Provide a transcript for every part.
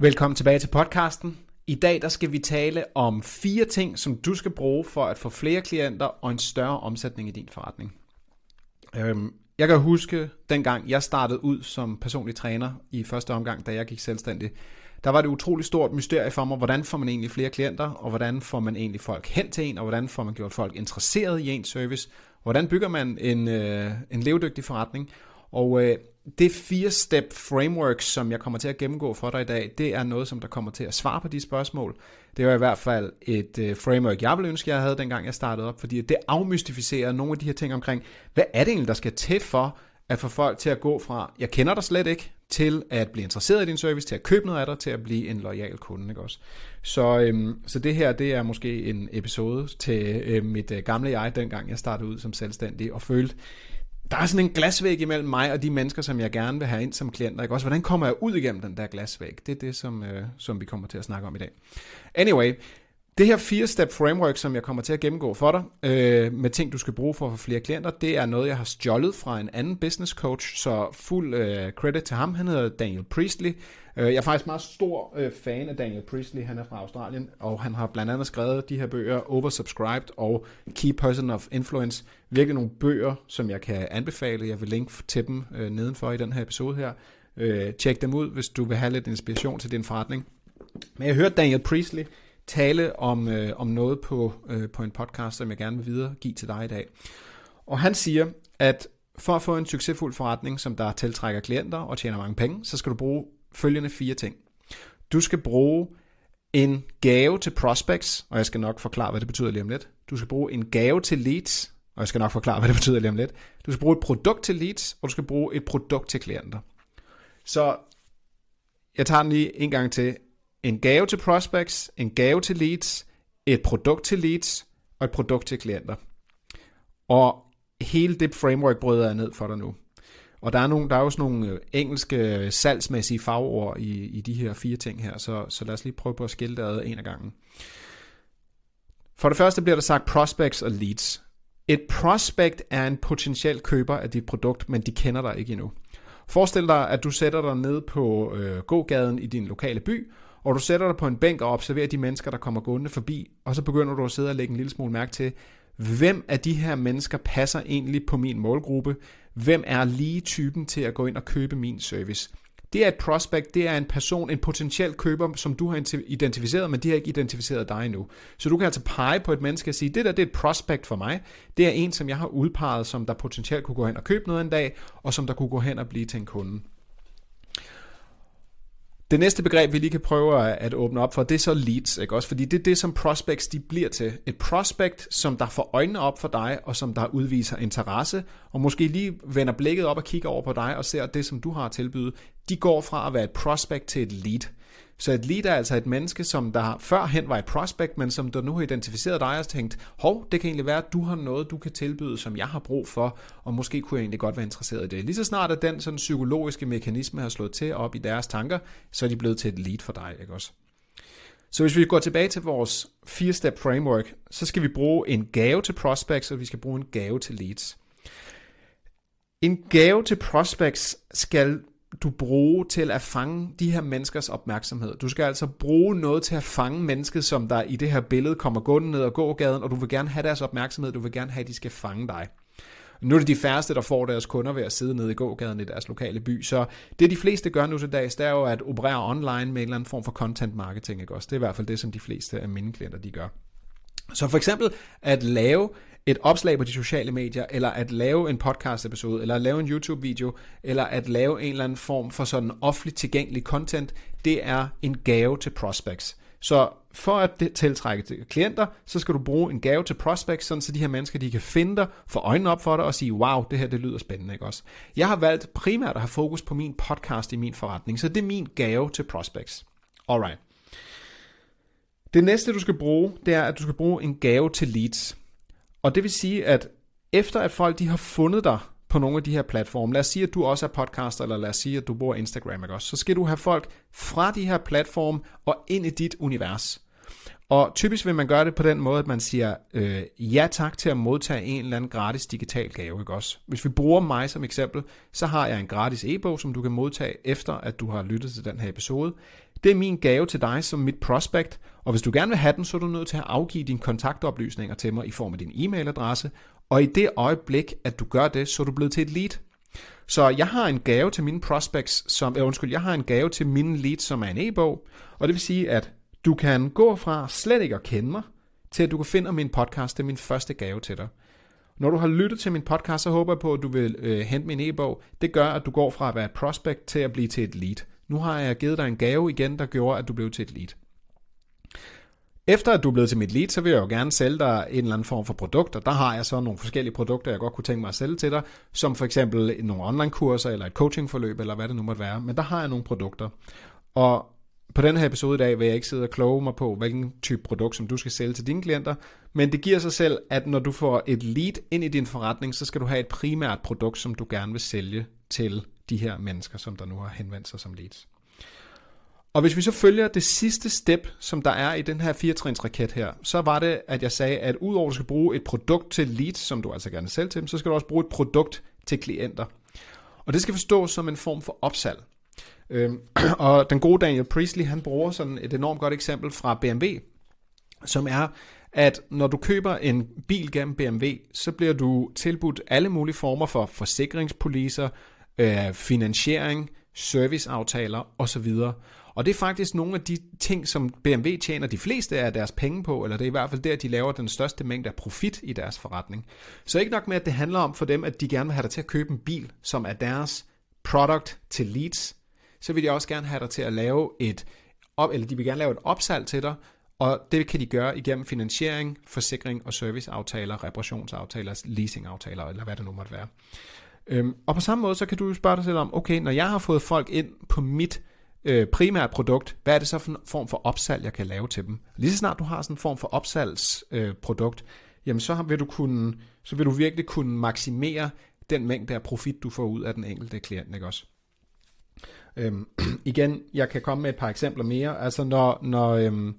Velkommen tilbage til podcasten. I dag der skal vi tale om fire ting, som du skal bruge for at få flere klienter og en større omsætning i din forretning. Øhm, jeg kan huske, dengang jeg startede ud som personlig træner i første omgang, da jeg gik selvstændig, der var det utrolig stort mysterie for mig, hvordan får man egentlig flere klienter, og hvordan får man egentlig folk hen til en, og hvordan får man gjort folk interesseret i ens service, hvordan bygger man en, øh, en levedygtig forretning. Og øh, det fire-step framework, som jeg kommer til at gennemgå for dig i dag, det er noget, som der kommer til at svare på de spørgsmål. Det var i hvert fald et øh, framework, jeg ville ønske, jeg havde, dengang jeg startede op, fordi det afmystificerer nogle af de her ting omkring, hvad er det egentlig, der skal til for at få folk til at gå fra, jeg kender dig slet ikke, til at blive interesseret i din service, til at købe noget af dig, til at blive en lojal kunde. Ikke også? Så, øhm, så det her, det er måske en episode til øh, mit øh, gamle jeg, dengang jeg startede ud som selvstændig, og følte, der er sådan en glasvæg imellem mig og de mennesker, som jeg gerne vil have ind som klienter. Ikke? Også, hvordan kommer jeg ud igennem den der glasvæg? Det er det, som, øh, som vi kommer til at snakke om i dag. Anyway, det her fire-step framework, som jeg kommer til at gennemgå for dig, øh, med ting, du skal bruge for at få flere klienter, det er noget, jeg har stjålet fra en anden business coach, så fuld øh, credit til ham. Han hedder Daniel Priestley. Øh, jeg er faktisk meget stor øh, fan af Daniel Priestley. Han er fra Australien, og han har blandt andet skrevet de her bøger, Oversubscribed og Key Person of Influence. Virkelig nogle bøger, som jeg kan anbefale. Jeg vil linke til dem øh, nedenfor i den her episode her. Øh, tjek dem ud, hvis du vil have lidt inspiration til din forretning. Men jeg hørte Daniel Priestley tale om, øh, om noget på, øh, på en podcast, som jeg gerne vil videregive til dig i dag. Og han siger, at for at få en succesfuld forretning, som der tiltrækker klienter og tjener mange penge, så skal du bruge følgende fire ting. Du skal bruge en gave til prospects, og jeg skal nok forklare, hvad det betyder lige om lidt. Du skal bruge en gave til leads, og jeg skal nok forklare, hvad det betyder lige om lidt. Du skal bruge et produkt til leads, og du skal bruge et produkt til klienter. Så jeg tager den lige en gang til en gave til prospects, en gave til leads, et produkt til leads og et produkt til klienter. Og hele det framework bryder jeg ned for dig nu. Og der er, nogle, der er også nogle øh, engelske øh, salgsmæssige fagord i, i de her fire ting her, så, så lad os lige prøve på at skille det ad en af gangen. For det første bliver der sagt prospects og leads. Et prospect er en potentiel køber af dit produkt, men de kender dig ikke endnu. Forestil dig, at du sætter dig ned på øh, gågaden i din lokale by, og du sætter dig på en bænk og observerer de mennesker, der kommer gående forbi, og så begynder du at sidde og lægge en lille smule mærke til, hvem af de her mennesker passer egentlig på min målgruppe? Hvem er lige typen til at gå ind og købe min service? Det er et prospect, det er en person, en potentiel køber, som du har identificeret, men de har ikke identificeret dig endnu. Så du kan altså pege på et menneske og sige, det der det er et prospect for mig. Det er en, som jeg har udpeget, som der potentielt kunne gå hen og købe noget en dag, og som der kunne gå hen og blive til en kunde. Det næste begreb, vi lige kan prøve at åbne op for, det er så leads, ikke også? Fordi det er det, som prospects de bliver til. Et prospect, som der får øjnene op for dig, og som der udviser interesse, og måske lige vender blikket op og kigger over på dig og ser det, som du har at tilbyde, de går fra at være et prospect til et lead. Så et lead er altså et menneske, som der førhen var et prospect, men som der nu har identificeret dig og tænkt, hov, det kan egentlig være, at du har noget, du kan tilbyde, som jeg har brug for, og måske kunne jeg egentlig godt være interesseret i det. Lige så snart at den sådan psykologiske mekanisme har slået til op i deres tanker, så er de blevet til et lead for dig, ikke også? Så hvis vi går tilbage til vores 4-step framework, så skal vi bruge en gave til prospects, og vi skal bruge en gave til leads. En gave til prospects skal du bruge til at fange de her menneskers opmærksomhed. Du skal altså bruge noget til at fange mennesket, som der i det her billede kommer gående ned og går gaden, og du vil gerne have deres opmærksomhed, du vil gerne have, at de skal fange dig. Nu er det de færreste, der får deres kunder ved at sidde nede i gågaden i deres lokale by. Så det de fleste gør nu til dags, det er jo at operere online med en eller anden form for content marketing. Ikke også? Det er i hvert fald det, som de fleste af mine klienter de gør. Så for eksempel at lave et opslag på de sociale medier, eller at lave en podcast episode, eller at lave en YouTube video, eller at lave en eller anden form for sådan offentligt tilgængelig content, det er en gave til prospects. Så for at tiltrække klienter, så skal du bruge en gave til prospects, sådan så de her mennesker, de kan finde dig, få øjnene op for dig og sige, wow, det her det lyder spændende, ikke også? Jeg har valgt primært at have fokus på min podcast i min forretning, så det er min gave til prospects. Alright. Det næste, du skal bruge, det er, at du skal bruge en gave til leads. Og det vil sige, at efter at folk de har fundet dig på nogle af de her platforme, lad os sige, at du også er podcaster, eller lad os sige, at du bruger Instagram, ikke også? så skal du have folk fra de her platforme og ind i dit univers. Og typisk vil man gøre det på den måde, at man siger øh, ja tak til at modtage en eller anden gratis digital gave. Ikke også? Hvis vi bruger mig som eksempel, så har jeg en gratis e-bog, som du kan modtage efter, at du har lyttet til den her episode. Det er min gave til dig som mit prospect, og hvis du gerne vil have den, så er du nødt til at afgive dine kontaktoplysninger til mig i form af din e-mailadresse, og i det øjeblik, at du gør det, så er du blevet til et lead. Så jeg har en gave til mine prospects, som, øh, undskyld, jeg har en gave til mine leads, som er en e-bog, og det vil sige, at du kan gå fra slet ikke at kende mig, til at du kan finde min podcast. Det er min første gave til dig. Når du har lyttet til min podcast, så håber jeg på, at du vil øh, hente min e-bog. Det gør, at du går fra at være et prospect til at blive til et lead. Nu har jeg givet dig en gave igen, der gjorde, at du blev til et lead. Efter at du er blevet til mit lead, så vil jeg jo gerne sælge dig en eller anden form for produkt, og der har jeg så nogle forskellige produkter, jeg godt kunne tænke mig at sælge til dig, som for eksempel nogle online-kurser, eller et coachingforløb, eller hvad det nu måtte være, men der har jeg nogle produkter. Og på den her episode i dag vil jeg ikke sidde og kloge mig på, hvilken type produkt, som du skal sælge til dine klienter, men det giver sig selv, at når du får et lead ind i din forretning, så skal du have et primært produkt, som du gerne vil sælge til de her mennesker, som der nu har henvendt sig som leads. Og hvis vi så følger det sidste step, som der er i den her firetrins raket her, så var det, at jeg sagde, at udover at du skal bruge et produkt til leads, som du altså gerne sælge til, så skal du også bruge et produkt til klienter. Og det skal forstås som en form for opsalg. Øhm, og den gode Daniel Priestley, han bruger sådan et enormt godt eksempel fra BMW, som er, at når du køber en bil gennem BMW, så bliver du tilbudt alle mulige former for forsikringspoliser, øh, finansiering, serviceaftaler osv. Og det er faktisk nogle af de ting, som BMW tjener de fleste af deres penge på, eller det er i hvert fald der, de laver den største mængde af profit i deres forretning. Så ikke nok med, at det handler om for dem, at de gerne vil have dig til at købe en bil, som er deres product til leads, så vil de også gerne have dig til at lave et, op, eller de vil gerne lave et opsalg til dig, og det kan de gøre igennem finansiering, forsikring og serviceaftaler, reparationsaftaler, leasingaftaler, eller hvad det nu måtte være. Øhm, og på samme måde, så kan du spørge dig selv om, okay, når jeg har fået folk ind på mit øh, primære produkt, hvad er det så for en form for opsalg, jeg kan lave til dem? Lige så snart du har sådan en form for opsalgsprodukt, øh, jamen så vil du kunne, så vil du virkelig kunne maksimere den mængde af profit, du får ud af den enkelte klient, ikke også? Øhm, igen, jeg kan komme med et par eksempler mere. Altså når, når, øhm,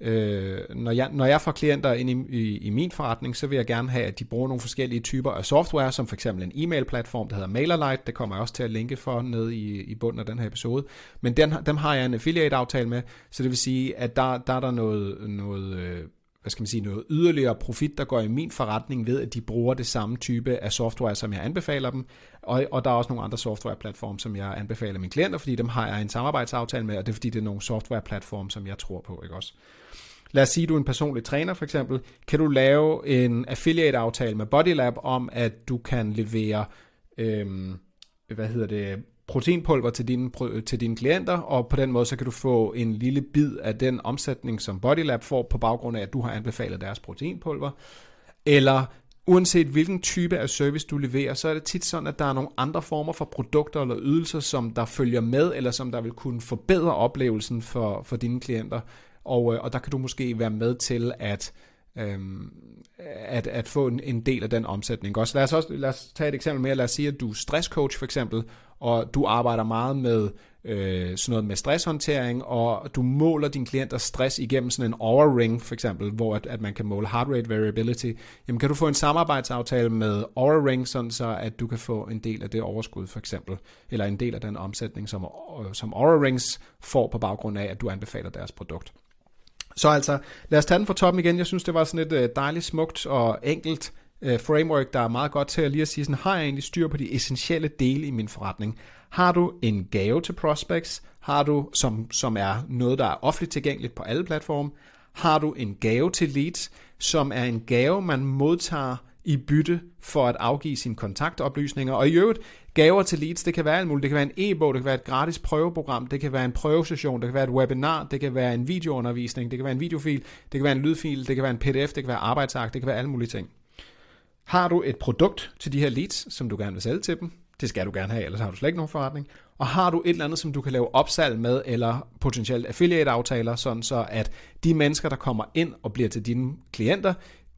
øh, når, jeg, når jeg får klienter ind i, i, i min forretning, så vil jeg gerne have, at de bruger nogle forskellige typer af software, som for eksempel en e-mail-platform, der hedder MailerLite. Det kommer jeg også til at linke for ned i, i bunden af den her episode. Men den, dem har jeg en affiliate-aftale med, så det vil sige, at der, der er der noget, noget øh, hvad skal man sige, noget yderligere profit, der går i min forretning ved, at de bruger det samme type af software, som jeg anbefaler dem. Og, og der er også nogle andre softwareplatforme, som jeg anbefaler mine klienter, fordi dem har jeg en samarbejdsaftale med, og det er fordi, det er nogle softwareplatforme, som jeg tror på, ikke også? Lad os sige, at du er en personlig træner for eksempel. Kan du lave en affiliate-aftale med Bodylab om, at du kan levere, øhm, hvad hedder det, proteinpulver til dine, til dine klienter, og på den måde så kan du få en lille bid af den omsætning, som Bodylab får på baggrund af, at du har anbefalet deres proteinpulver. Eller uanset hvilken type af service du leverer, så er det tit sådan, at der er nogle andre former for produkter eller ydelser, som der følger med, eller som der vil kunne forbedre oplevelsen for, for dine klienter. Og, øh, og der kan du måske være med til at øhm, at, at få en, en del af den omsætning. Også lad, os også, lad os tage et eksempel mere. Lad os sige, at du er stresscoach for eksempel, og du arbejder meget med øh, sådan noget med stresshåndtering, og du måler din klienters stress igennem sådan en Aura Ring for eksempel, hvor at, at man kan måle heart rate variability. Jamen kan du få en samarbejdsaftale med Aura Ring, sådan så at du kan få en del af det overskud for eksempel, eller en del af den omsætning, som, øh, som Aura Rings får på baggrund af, at du anbefaler deres produkt. Så altså, lad os tage den fra toppen igen. Jeg synes, det var sådan et øh, dejligt, smukt og enkelt øh, framework, der er meget godt til at lige at sige, sådan, har jeg egentlig styr på de essentielle dele i min forretning? Har du en gave til prospects? Har du, som, som er noget, der er offentligt tilgængeligt på alle platforme? Har du en gave til leads, som er en gave, man modtager i bytte for at afgive sine kontaktoplysninger. Og i øvrigt, gaver til leads, det kan være alt muligt. Det kan være en e-bog, det kan være et gratis prøveprogram, det kan være en prøvesession, det kan være et webinar, det kan være en videoundervisning, det kan være en videofil, det kan være en lydfil, det kan være en pdf, det kan være arbejdsark, det kan være alle mulige ting. Har du et produkt til de her leads, som du gerne vil sælge til dem? Det skal du gerne have, ellers har du slet ikke nogen forretning. Og har du et eller andet, som du kan lave opsalg med, eller potentielt affiliate-aftaler, sådan så at de mennesker, der kommer ind og bliver til dine klienter,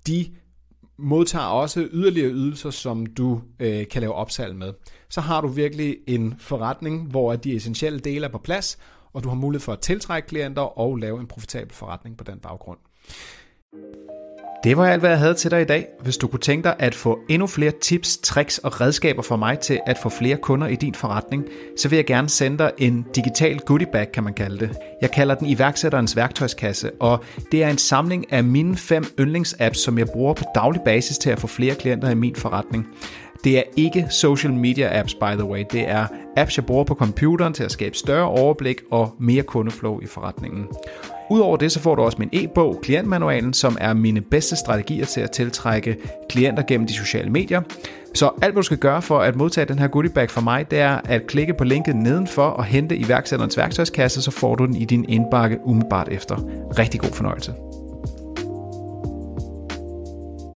de modtager også yderligere ydelser, som du øh, kan lave opsalg med. Så har du virkelig en forretning, hvor de essentielle dele er på plads, og du har mulighed for at tiltrække klienter og lave en profitabel forretning på den baggrund. Det var alt, hvad jeg havde til dig i dag. Hvis du kunne tænke dig at få endnu flere tips, tricks og redskaber fra mig til at få flere kunder i din forretning, så vil jeg gerne sende dig en digital goodie bag, kan man kalde det. Jeg kalder den iværksætterens værktøjskasse, og det er en samling af mine fem yndlingsapps, som jeg bruger på daglig basis til at få flere klienter i min forretning. Det er ikke social media apps, by the way. Det er apps, jeg bruger på computeren til at skabe større overblik og mere kundeflow i forretningen. Udover det, så får du også min e-bog, Klientmanualen, som er mine bedste strategier til at tiltrække klienter gennem de sociale medier. Så alt, hvad du skal gøre for at modtage den her goodie bag fra mig, det er at klikke på linket nedenfor og hente iværksætterens værktøjskasse, så får du den i din indbakke umiddelbart efter. Rigtig god fornøjelse.